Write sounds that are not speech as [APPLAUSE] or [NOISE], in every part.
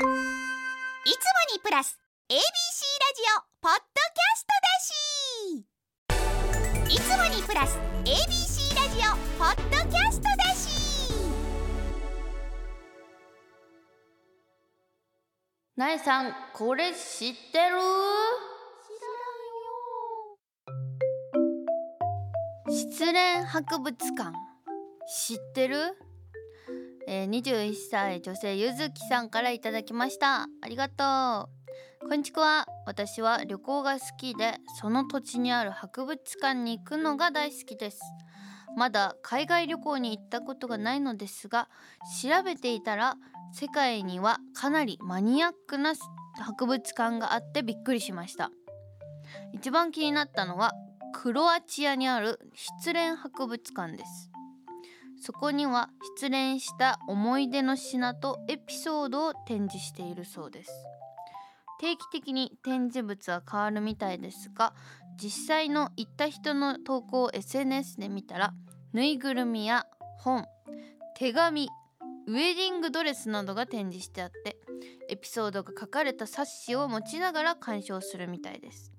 いつもにプラス ABC ラジオポッドキャストだし。いつもにプラス ABC ラジオポッドキャストだし。なえさんこれ知ってる？失恋博物館知ってる？えー、21歳女性ゆずきさんからいただきました。ありがとう。こんにちは。私は旅行が好きでその土地にある博物館に行くのが大好きです。まだ海外旅行に行ったことがないのですが調べていたら世界にはかなりマニアックな博物館があってびっくりしました。一番気になったのはクロアチアにある失恋博物館です。そこには失恋した思い出の品とエピソードを展示しているそうです。定期的に展示物は変わるみたいですが実際の行った人の投稿を SNS で見たらぬいぐるみや本手紙ウェディングドレスなどが展示してあってエピソードが書かれた冊子を持ちながら鑑賞するみたいです。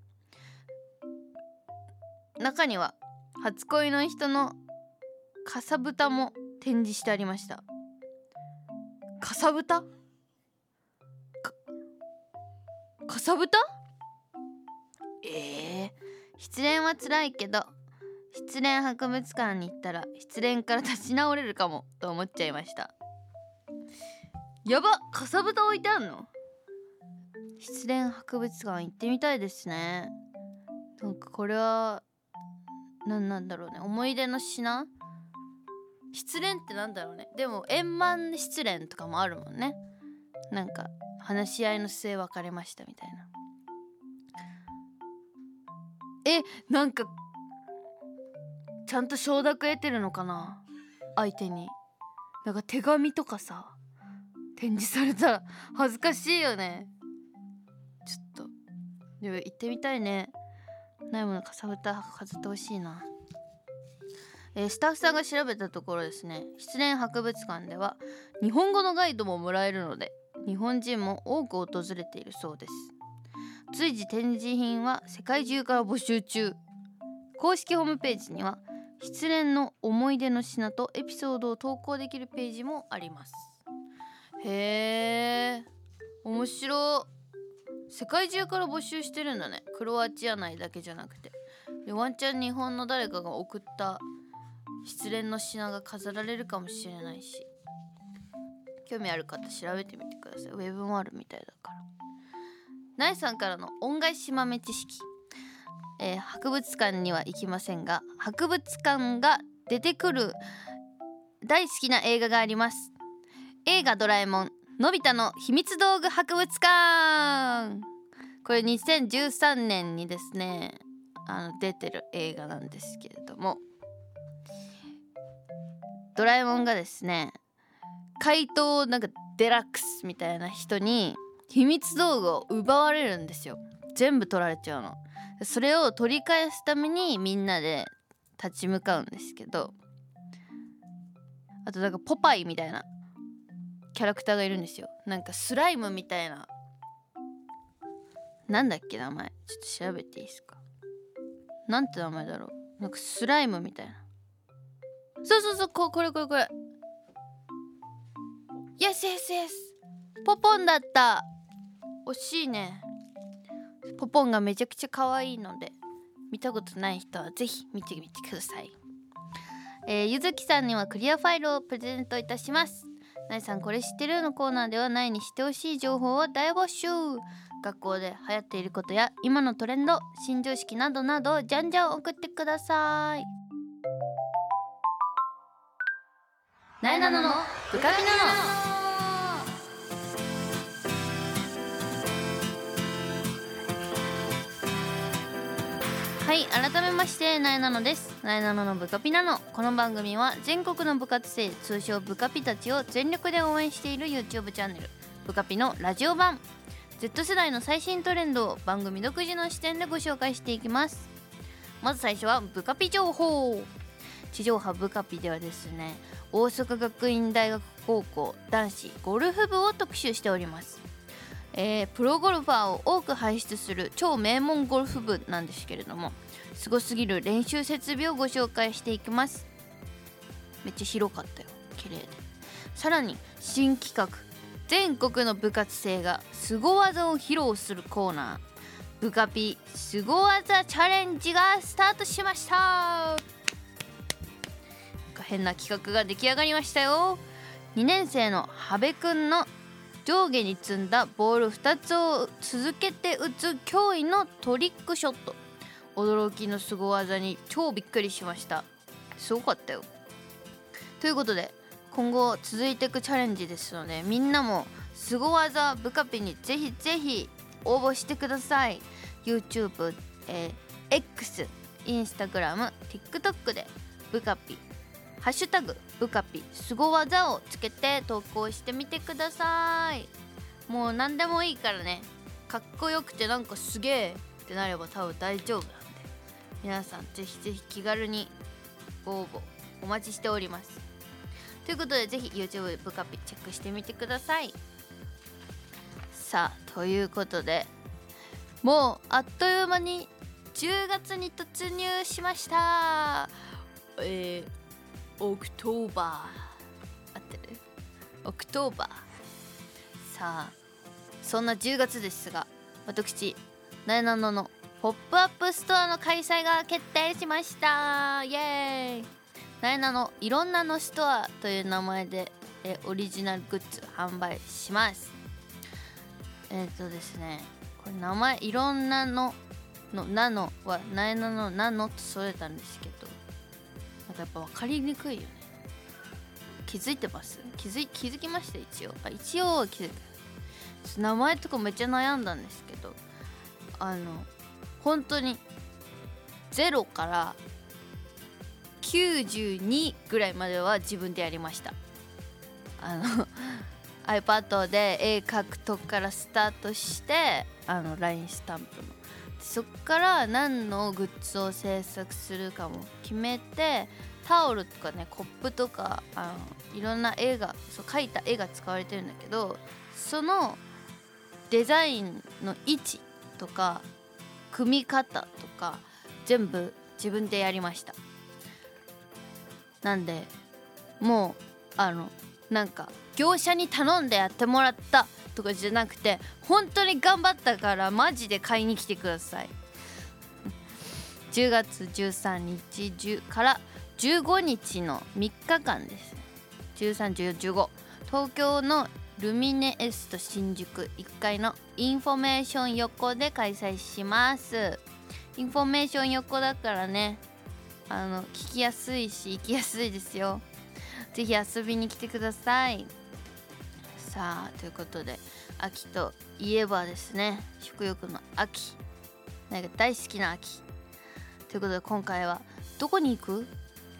中には初恋の人のかさぶたも展示してありました。かさぶた？かかさぶた？えー、失恋は辛いけど失恋博物館に行ったら失恋から立ち直れるかもと思っちゃいました。やばかさぶた置いてあんの？失恋博物館行ってみたいですね。なんかこれは何なんだろうね。思い出の品？失恋ってなんだろうね。でも円満失恋とかもあるもんね。なんか話し合いの末別れましたみたいな。えなんかちゃんと承諾得てるのかな？相手に。なんか手紙とかさ展示されたら恥ずかしいよね。ちょっと。でも行ってみたいね。ないものかさぶた飾ってほしいな。えー、スタッフさんが調べたところですね失恋博物館では日本語のガイドももらえるので日本人も多く訪れているそうです。随時展示品は世界中から募集中。公式ホームページには失恋の思い出の品とエピソードを投稿できるページもあります。へえ面白世界中から募集してるんだね。クロアチア内だけじゃなくて。ワンチャン日本の誰かが送った失恋の品が飾られるかもしれないし。興味ある方調べてみてください。ウェブもあるみたいだから。ナイさんからの恩返し豆知識、えー、博物館には行きませんが博物館が出てくる大好きな映画があります。映画ドラえもんのび太の秘密道具博物館。これ2013年にですねあの出てる映画なんですけれども。ドラえもんがですね怪盗なんかデラックスみたいな人に秘密道具を奪われるんですよ。全部取られちゃうの。それを取り返すためにみんなで立ち向かうんですけど。あとなんかポパイみたいなキャラクターがいるんですよ。なんかスライムみたいな。なんだっけ名前。ちょっと調べていいですか。なんて名前だろう。なんかスライムみたいな。そうそうそうここれこれこれ。イエスイエスイエスポポンだった。惜しいね。ポポンがめちゃくちゃ可愛いので見たことない人はぜひ見てみてください。えー、ゆずきさんにはクリアファイルをプレゼントいたします。なえさんこれ知ってるのコーナーではないに知ってほしい情報を大募集。学校で流行っていることや今のトレンド新常識などなどじゃんじゃん送ってください。なえなののブカピナはい改めましてなえなのです。なえなののブカピナノこの番組は全国の部活生通称ブカピたちを全力で応援している YouTube チャンネルブカピのラジオ版。Z 世代の最新トレンドを番組独自の視点でご紹介していきます。まず最初はブカピ情報。地上波ブカピではですね大阪学院大学高校男子ゴルフ部を特集しております。えープロゴルファーを多く輩出する超名門ゴルフ部なんですけれどもすごすぎる練習設備をご紹介していきます。めっちゃ広かったよ綺麗で。さらに新企画全国の部活生が凄技を披露するコーナー部カピ凄技チャレンジがスタートしました。変な企画が出来上がりましたよ。2年生の羽部くんの上下に積んだボール2つを続けて打つ驚異のトリックショット。驚きの凄技に超びっくりしました。すごかったよ。ということで今後続いていくチャレンジですのでみんなも凄技ブカピにぜひぜひ応募してください。YouTube、えー X、Instagram、TikTok でブカピハッシュタグブカピ凄技をつけて投稿してみてください。もう何でもいいからね。かっこよくてなんかすげえってなれば多分大丈夫なんで。皆さんぜひぜひ気軽にご応募お待ちしております。ということでぜひ YouTube でブカピチェックしてみてください。さあということでもうあっという間に10月に突入しました。えー、オクトーバー合ってる？オクトーバーさあそんな10月ですが私なえなののポップアップストアの開催が決定しました。イエーイ。なえなのいろんなのストアという名前でえオリジナルグッズ販売します。えっ、とですねこれ名前いろんなののなのはなえなのなのと添えたんですけどなんかやっぱ分かりにくいよね。気づいてます？気づ気づきました一応。あ一応は気づく名前とかめっちゃ悩んだんですけどあの本当に0から92ぐらいまでは自分でやりました。あの iPad で絵描くとこからスタートしてあの LINE スタンプのそっから何のグッズを制作するかも決めてタオルとかねコップとかあのいろんな絵がそう描いた絵が使われてるんだけどそのデザインの位置とか組み方とか全部自分でやりました。なんでもうあのなんか業者に頼んでやってもらったとかじゃなくて本当に頑張ったからマジで買いに来てください。[LAUGHS] 10月13日10から15日の3日間です。131415東京のルミネエスト新宿1階のインフォメーション横で開催します。インフォメーション横だからねあの来やすいし行きやすいですよ。ぜひ遊びに来てください。さあということで秋といえばですね食欲の秋。なんか大好きな秋。ということで今回はどこに行く？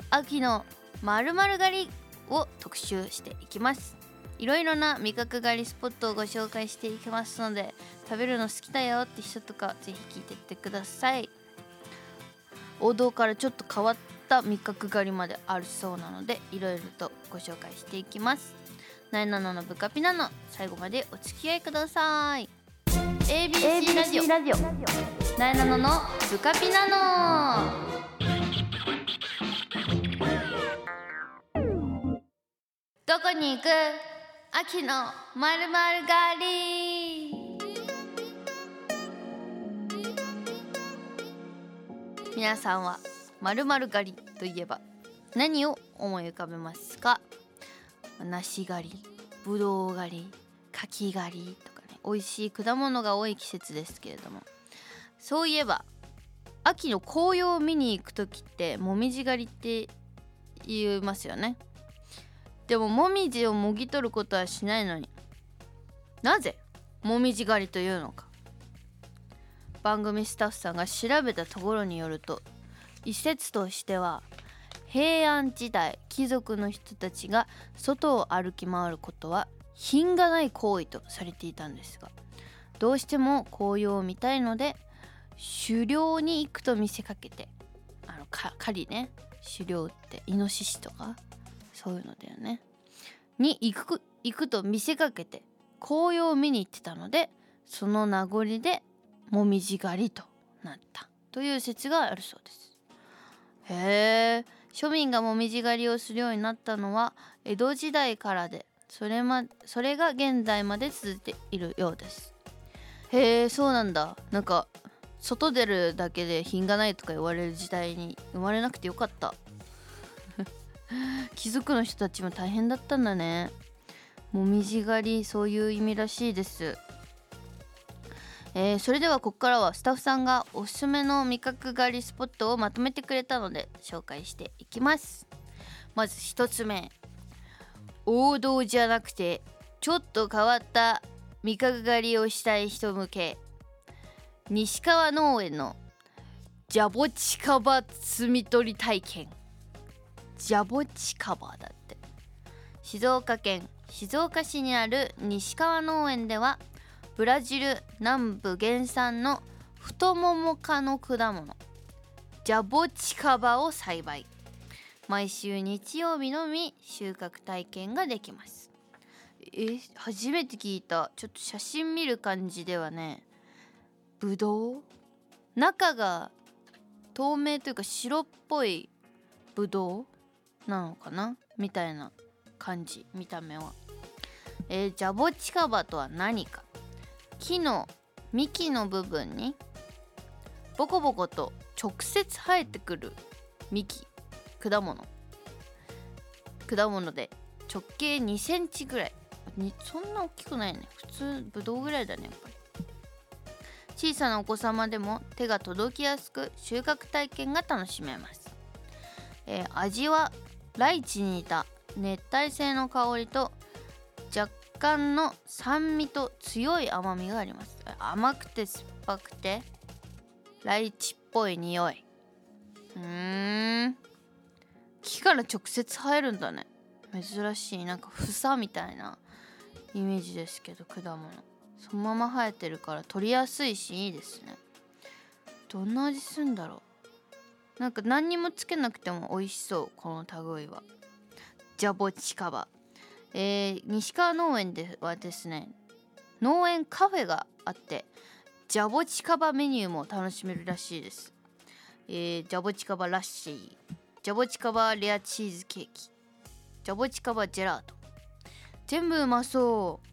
秋のまる狩りを特集していきます。いろいろな味覚狩りスポットをご紹介していきますので食べるの好きだよって人とかぜひ聞いてってください。王道からちょっと変わった味覚狩りまであるそうなのでいろいろとご紹介していきます。なえなののブカピナの最後までお付き合いください。ABC ラジオ。なえなののブカピナの。どこに行く？秋のまるまる狩り。皆さんはまるまる狩りといえば何を思い浮かべますか？梨狩りぶどう狩り柿狩りとかね美味しい果物が多い季節ですけれども。そういえば秋の紅葉を見に行く時ってもみじ狩りって言いますよね。でももみじをもぎ取ることはしないのになぜもみじ狩りというのか。番組スタッフさんが調べたところによると一説としては平安時代貴族の人たちが外を歩き回ることは品がない行為とされていたんですがどうしても紅葉を見たいので狩猟に行くと見せかけてあの狩りね狩猟ってイノシシとかそういうのだよね。に行く行くと見せかけて紅葉を見に行ってたのでその名残でもみじ狩りとなったという説があるそうです。へえ庶民がもみじ狩りをするようになったのは江戸時代からでそれ,、ま、それが現在まで続いているようです。へえそうなんだ。なんか外出るだけで品がないとか言われる時代に生まれなくてよかった。[LAUGHS] 貴族の人たちも大変だったんだね。もみじ狩りそういう意味らしいです。えー、それではここからはスタッフさんがおすすめの味覚狩りスポットをまとめてくれたので紹介していきます。まず1つ目。王道じゃなくてちょっと変わった味覚狩りをしたい人向け。西川農園のジャボチカバ摘み取り体験。ジャボチカバだって。静岡県静岡市にある西川農園ではブラジル南部原産の太もも科の果物ジャボチカバを栽培。毎週日曜日のみ収穫体験ができます。え初めて聞いた。ちょっと写真見る感じではね。ぶどう中が透明というか白っぽいぶどうなのかな？みたいな感じ見た目は。えー、ジャボチカバとは何か？木の幹の部分にボコボコと直接生えてくる幹果物。果物で直径2センチぐらい。にそんな大きくないね。普通ぶどうぐらいだねやっぱり。小さなお子様でも手が届きやすく収穫体験が楽しめます、えー、味はライチに似た熱帯性の香りと干の酸味と強い甘みがあります。甘くて酸っぱくてライチっぽい匂い。うん。木から直接生えるんだね。珍しい。なんか房みたいなイメージですけど果物。そのまま生えてるから取りやすいしいいですね。どんな味するんだろう。なんか何にもつけなくても美味しそうこの類は。ジャボチカバ。えー、西川農園ではですね農園カフェがあってジャボチカバメニューも楽しめるらしいです、えー、ジャボチカバラッシージャボチカバレアチーズケーキジャボチカバジェラート。全部うまそう。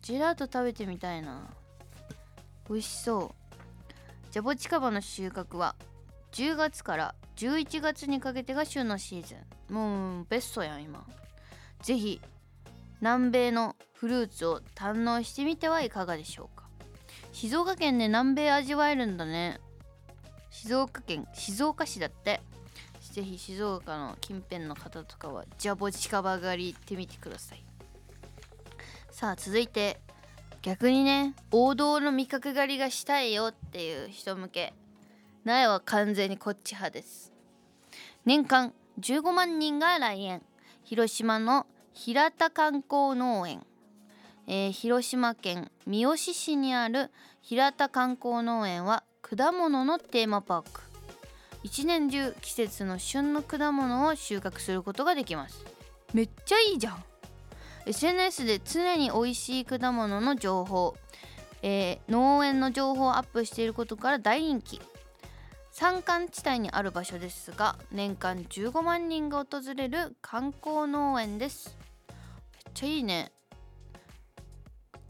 ジェラート食べてみたいな。美味しそう。ジャボチカバの収穫は10月から11月にかけてが旬のシーズン。もうベストやん今。ぜひ南米のフルーツを堪能してみてはいかがでしょうか？静岡県で南米味わえるんだね。静岡県静岡市だって。ぜひ静岡の近辺の方とかはジャボチカバ狩り行ってみてください。さあ続いて逆にね王道の味覚狩りがしたいよっていう人向け。苗は完全にこっち派です。年間15万人が来園。広島の平田観光農園、えー、広島県三次市にある平田観光農園は果物のテーマパーク。一年中季節の旬の果物を収穫することができます。めっちゃいいじゃん。SNS で常に美味しい果物の情報、えー、農園の情報をアップしていることから大人気。山間地帯にある場所ですが年間15万人が訪れる観光農園ですちゃいいね。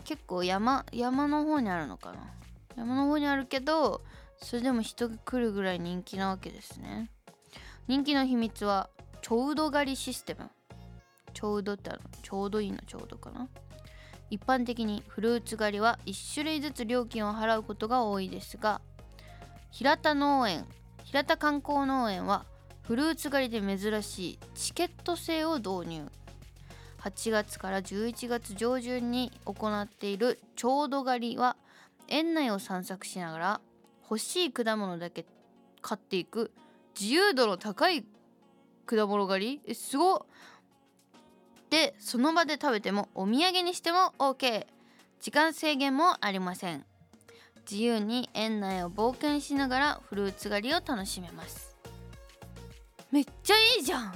結構山山の方にあるのかな。山の方にあるけどそれでも人が来るぐらい人気なわけですね。人気の秘密はちょうど狩りシステム。ちょうどってあの？ちょうどいいの？ちょうどかな？一般的にフルーツ狩りは1種類ずつ料金を払うことが多いですが平田農園平田観光農園はフルーツ狩りで珍しいチケット制を導入。8月から11月上旬に行っているちょうど狩りは園内を散策しながら欲しい果物だけ買っていく自由度の高い果物狩り？えすごっ。でその場で食べてもお土産にしても OK 時間制限もありません。自由に園内を冒険しながらフルーツ狩りを楽しめます。めっちゃいいじゃん。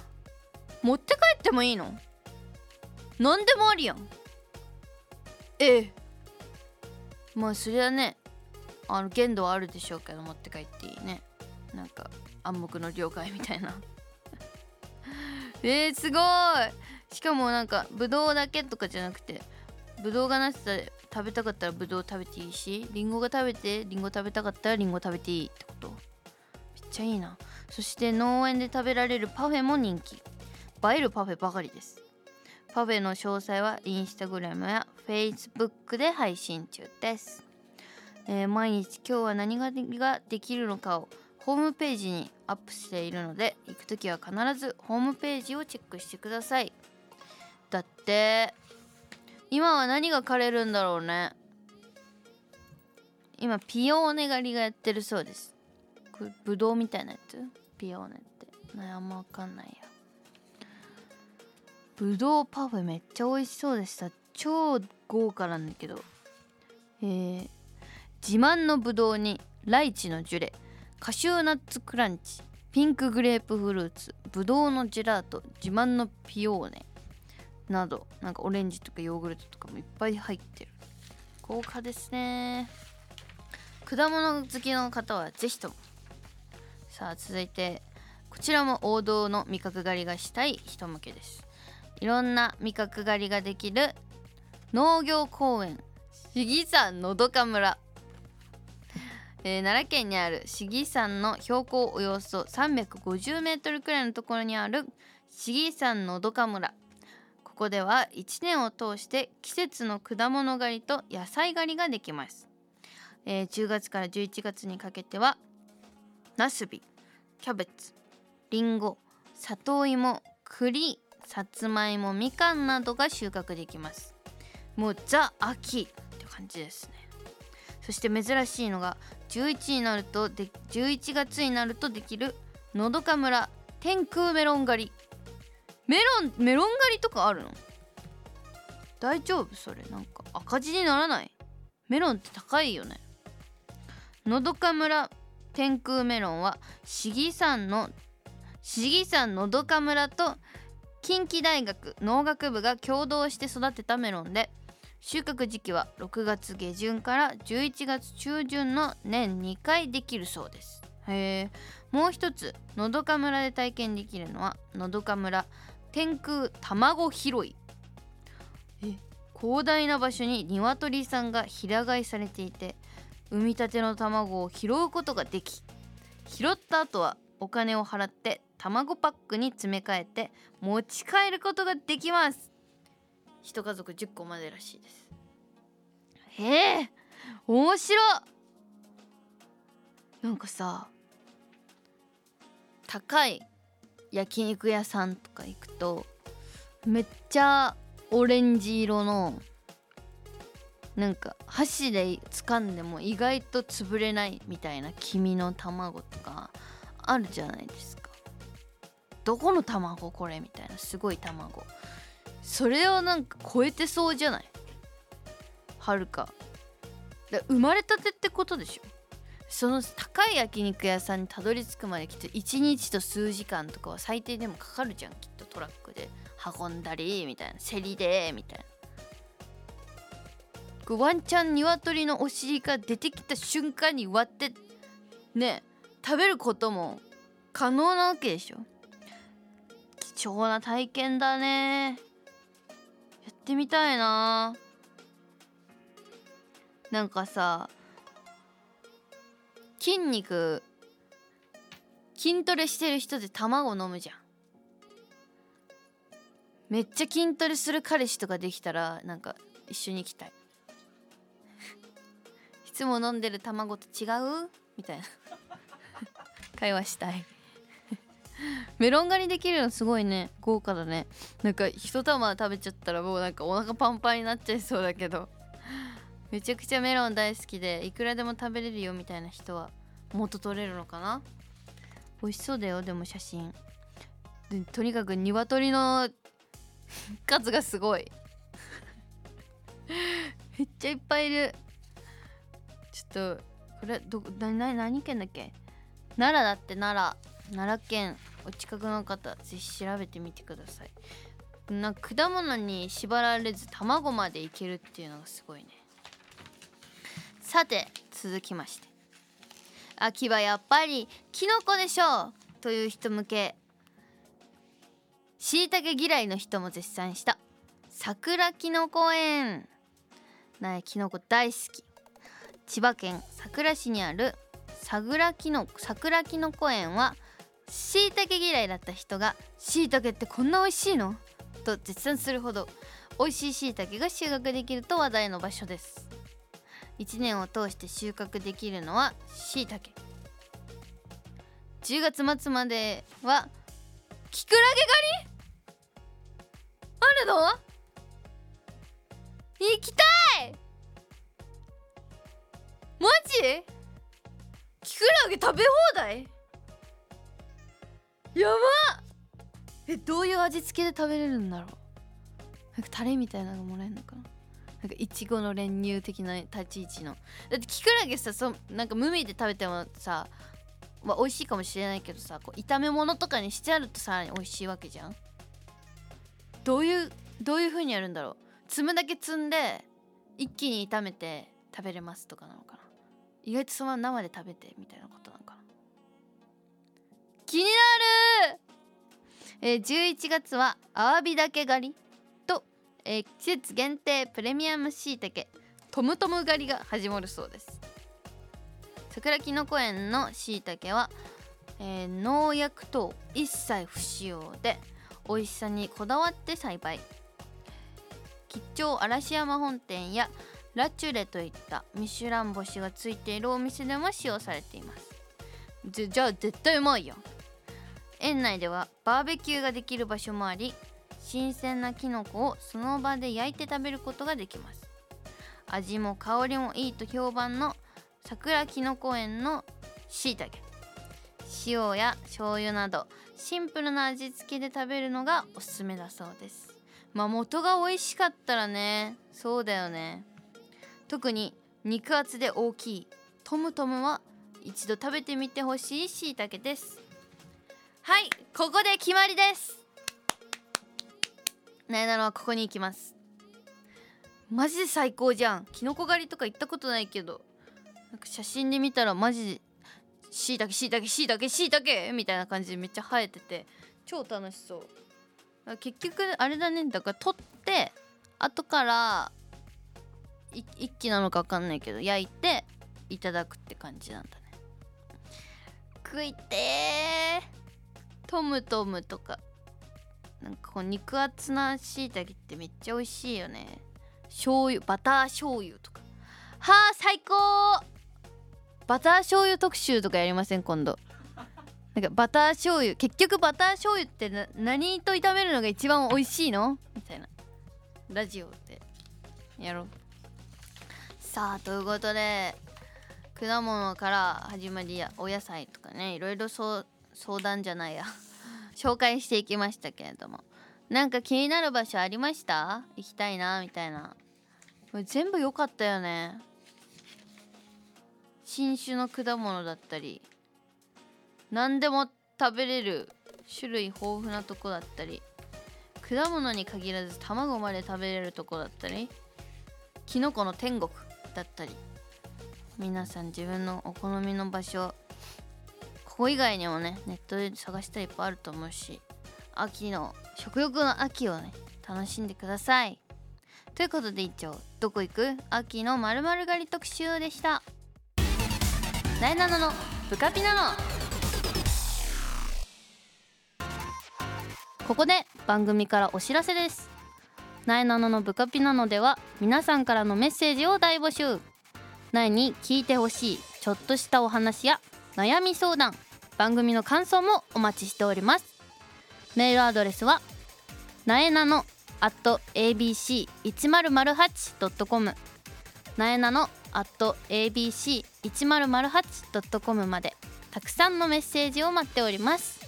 持って帰ってもいいの？何でもありやん。ええ。まあそれはねあの限度はあるでしょうけど持って帰っていいね。なんか暗黙の了解みたいな。[LAUGHS] えー、すごい。しかもなんかぶどうだけとかじゃなくてぶどうがなってたら食べたかったらぶどう食べていいしりんごが食べてりんご食べたかったらりんご食べていいってこと。めっちゃいいな。そして農園で食べられるパフェも人気。映えるパフェばかりですパフェの詳細はインスタグラムやフェイスブックで配信中です、えー毎日今日は何ができるのかをホームページにアップしているので行く時は必ずホームページをチェックしてください。だって今は何が枯れるんだろうね。今ピオーネ狩りがやってるそうです。これブドウみたいなやつ？ピオーネって。ねあんまわかんないや。ぶどうパフェめっちゃ美味しそうでした。超豪華なんだけど。えー、自慢のぶどうにライチのジュレカシューナッツクランチピンクグレープフルーツぶどうのジェラート自慢のピオーネなどなんかオレンジとかヨーグルトとかもいっぱい入ってる。豪華ですね。果物好きの方はぜひとも。さあ続いてこちらも王道の味覚狩りがしたい人向けです。いろんな味覚狩りができる農業公園。市議山のどか村、えー奈良県にある市議山の標高およそ350メートルくらいのところにある市議山のどか村。ここでは1年を通して季節の果物狩りと野菜狩りができます、えー10月から11月にかけてはナスビキャベツリンゴ里芋栗さつまいもみかんなどが収穫できます。もうザ秋って感じですね。そして珍しいのが11になるとで11月になるとできるのどか村天空メロン狩り。メロンメロン狩りとかあるの？大丈夫それ。なんか赤字にならない？メロンって高いよね。のどか村天空メロンは市議山の市議山のどか村と近畿大学農学部が共同して育てたメロンで収穫時期は6月下旬から11月中旬の年2回できるそうです。へえ。もう一つのどか村で体験できるのはのどか村天空卵拾い。え？広大な場所に鶏さんが平飼いされていて産み立ての卵を拾うことができ拾った後はお金を払って卵パックに詰め替えて持ち帰ることができます。一家族10個までらしいです。へえ面白なんかさ高い焼肉屋さんとか行くとめっちゃオレンジ色のなんか箸で掴んでも意外と潰れないみたいな黄身の卵とかあるじゃないですか。どこの卵これみたいなすごい卵。それをなんか超えてそうじゃない？はるか。で生まれたてってことでしょ？その高い焼肉屋さんにたどり着くまできっと1日と数時間とかは最低でもかかるじゃんきっとトラックで。運んだりみたいな競りでみたいな。ワンチャン鶏のお尻が出てきた瞬間に割ってね。食べることも可能なわけでしょ。貴重な体験だね。やってみたいな。なんかさ筋肉筋トレしてる人で卵飲むじゃん。めっちゃ筋トレする彼氏とかできたらなんか一緒に行きたい。[LAUGHS] いつも飲んでる卵と違う？みたいな。会話したい。[LAUGHS] メロン狩りできるのすごいね。豪華だね。なんか一玉食べちゃったらもうなんかお腹パンパンになっちゃいそうだけど。めちゃくちゃメロン大好きでいくらでも食べれるよみたいな人は元取れるのかな？美味しそうだよでも写真。でとにかく鶏の [LAUGHS] 数がすごい。[LAUGHS] めっちゃいっぱいいる。ちょっとこれどなな何県だっけ？奈良だって奈良奈良県お近くの方ぜひ調べてみてください。な果物に縛られず卵までいけるっていうのがすごいね。さて続きまして。秋はやっぱりキノコでしょうという人向け。しいたけ嫌いの人も絶賛した。桜きのこ園。なえきのこ大好き。千葉県佐倉市にある桜きの桜きのこ園はしいたけ嫌いだった人がしいたけってこんな美味しいの？と絶賛するほど美味しいしいたけが収穫できると話題の場所です。1年を通して収穫できるのはしいたけ。10月末まではキクラゲ狩り？あるの？行きたい！マジ？ラゲ食べ放題？やばっ！えどういう味付けで食べれるんだろう？なんかタレみたいなのがもらえるのかな？なんかいちごの練乳的な立ち位置の。だってキクラゲさそなんか無味で食べてもさまあ、美味しいかもしれないけどさこう炒め物とかにしてあるとさらに美味しいわけじゃん？どういうどういう風にやるんだろう？積むだけ積んで一気に炒めて食べれますとかなのかな？意外とそのまま生で食べてみたいなことなのかな。気になる！えー、11月はアワビだけ狩りと、えー、季節限定プレミアムしいたけトムトム狩りが始まるそうです。桜きのこ園のしいたけは、えー、農薬等一切不使用で美味しさにこだわって栽培。吉兆嵐山本店やラチュレといったミシュラン星がついているお店でも使用されています。じゃあ絶対うまいやん園内ではバーベキューができる場所もあり新鮮なきのこをその場で焼いて食べることができます。味も香りもいいと評判の桜きのこ園のしいたけ塩や醤油などシンプルな味付けで食べるのがおすすめだそうです。まあ元が美味しかったらね。そうだよね。特に肉厚で大きいトムトムは一度食べてみてほしいしいたけです。はいここで決まりです。なえなのはここに行きます。マジで最高じゃん。キノコ狩りとか行ったことないけど。なんか写真で見たらマジしいたけしいたけしいたけしいたけみたいな感じでめっちゃ生えてて。超楽しそう。結局あれだね。だから取って後から一気なのか分かんないけど焼いていただくって感じなんだね。食いてトムトムとか。なんかこう肉厚なしいたけってめっちゃ美味しいよね。醤油バター醤油とか。はあ最高バター醤油特集とかやりません？今度。なんかバター醤油結局バター醤油って何と炒めるのが一番美味しいの？みたいな。ラジオでやろう。さあということで果物から始まりやお野菜とかねいろいろ相談じゃないや。[LAUGHS] 紹介していきましたけれども。なんか気になる場所ありました？行きたいなみたいな。全部良かったよね。新種の果物だったり。何でも食べれる種類豊富なとこだったり。果物に限らず卵まで食べれるとこだったり。きのこの天国。だったり皆さん自分のお好みの場所ここ以外にもねネットで探したらいっぱいあると思うし秋の食欲の秋をね楽しんでください。ということで一丁どこ行く？秋のまる狩り特集でした。なえなののブカピナノここで番組からお知らせです。なえなののブカピナノでは皆さんからのメッセージを大募集。なえに聞いてほしいちょっとしたお話や悩み相談番組の感想もお待ちしております。メールアドレスはなえなの at abc1008.com なえなの at abc1008.com までたくさんのメッセージを待っております。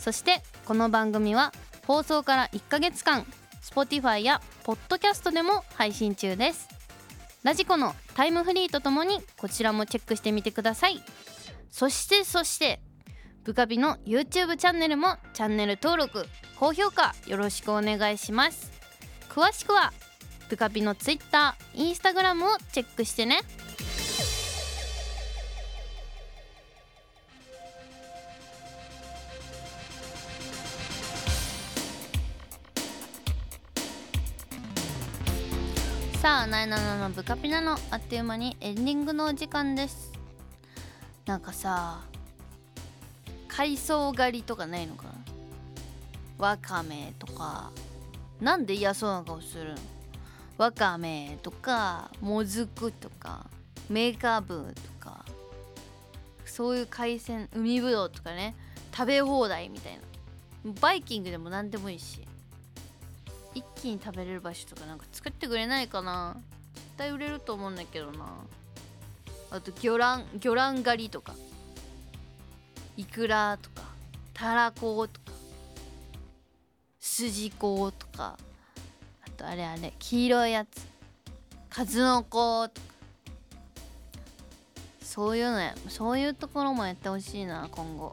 そしてこの番組は放送から1ヶ月間 Spotify や Podcast でも配信中です。ラジコのタイムフリーとともにこちらもチェックしてみてください。そしてそしてブカビの YouTube チャンネルもチャンネル登録高評価よろしくお願いします。詳しくはブカピの Twitter、Instagram をチェックしてね。なえなののブカピナのあっという間にエンディングのお時間です。なんかさ海藻狩りとかないのかな？わかめとか。なんで嫌そうな顔するの？わかめとかもずくとかメーカーブとか。そういう海鮮海ぶどうとかね。食べ放題みたいな。バイキングでも何でもいいし。一気に食べれる場所とかなんか作ってくれないかな。絶対売れると思うんだけどな。あと魚卵魚卵狩りとか。イクラとか。たらことか。すじことか。あとあれあれ。黄色いやつ。数の子とか。そういうのやそういうところもやってほしいな今後。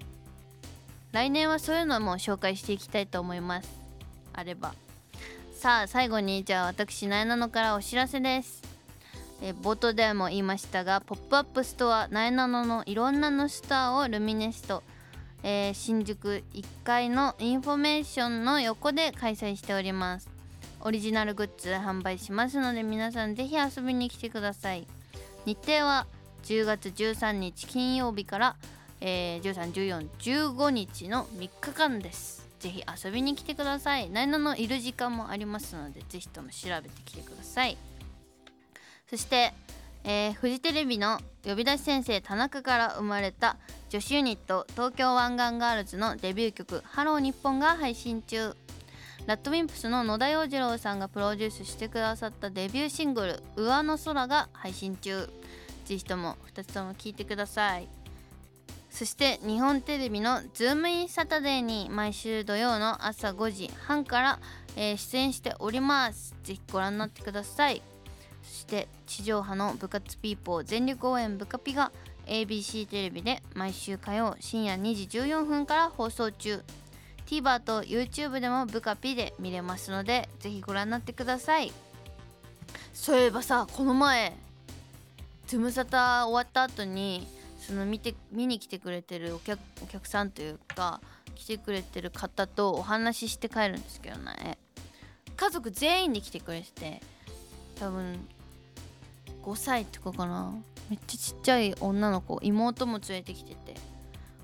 来年はそういうのも紹介していきたいと思います。あれば。さあ最後にじゃあ私なえなのからお知らせです。え冒頭でも言いましたがポップアップストアなえなののいろんなのストアをルミネエスト、えー新宿1階のインフォメーションの横で開催しております。オリジナルグッズ販売しますので皆さんぜひ遊びに来てください。日程は10月13日金曜日から、えー、131415日の3日間です。ぜひ遊びに来てください。なえなのいる時間もありますのでぜひとも調べてきてください。そして、えーフジテレビの呼び出し先生田中から生まれた女子ユニット東京湾岸ガールズのデビュー曲「ハロー日本が配信中。 RADWIMPS の野田洋次郎さんがプロデュースしてくださったデビューシングル「上の空」が配信中。ぜひとも2つとも聴いてください。そして日本テレビの「ズームインサタデー」に毎週土曜の朝5時半から、えー出演しております。ぜひご覧になってください。そして地上波の部活ピーポー全力応援ブカピが ABC テレビで毎週火曜深夜2時14分から放送中。TVer と YouTube でもブカピで見れますのでぜひご覧になってください。そういえばさこの前ズムサタ終わった後にその見て見に来てくれてるお客お客さんというか来てくれてる方とお話しして帰るんですけどね。家族全員で来てくれてて多分5歳とかかな。めっちゃちっちゃい女の子妹も連れてきてて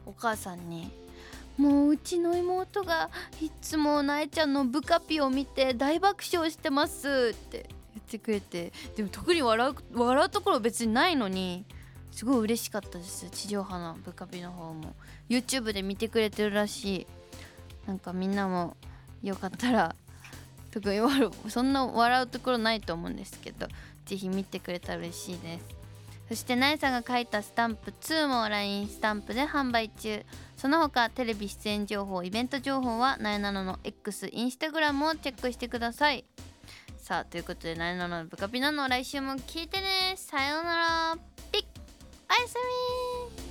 お母さんに「もううちの妹がいつもなえちゃんのブカピを見て大爆笑してます」って言ってくれてでも特に笑う笑うところ別にないのにすごい嬉しかったです地上波のブカピの方も。YouTube で見てくれてるらしい。なんかみんなもよかったら特にそんな笑うところないと思うんですけどぜひ見てくれたら嬉しいです。そしてなえさんが書いたスタンプ2も LINE スタンプで販売中。その他テレビ出演情報イベント情報はなえなのの X インスタグラムをチェックしてください。さあということでなえなののブカピナの来週も聞いてね。さようなら。おやすみ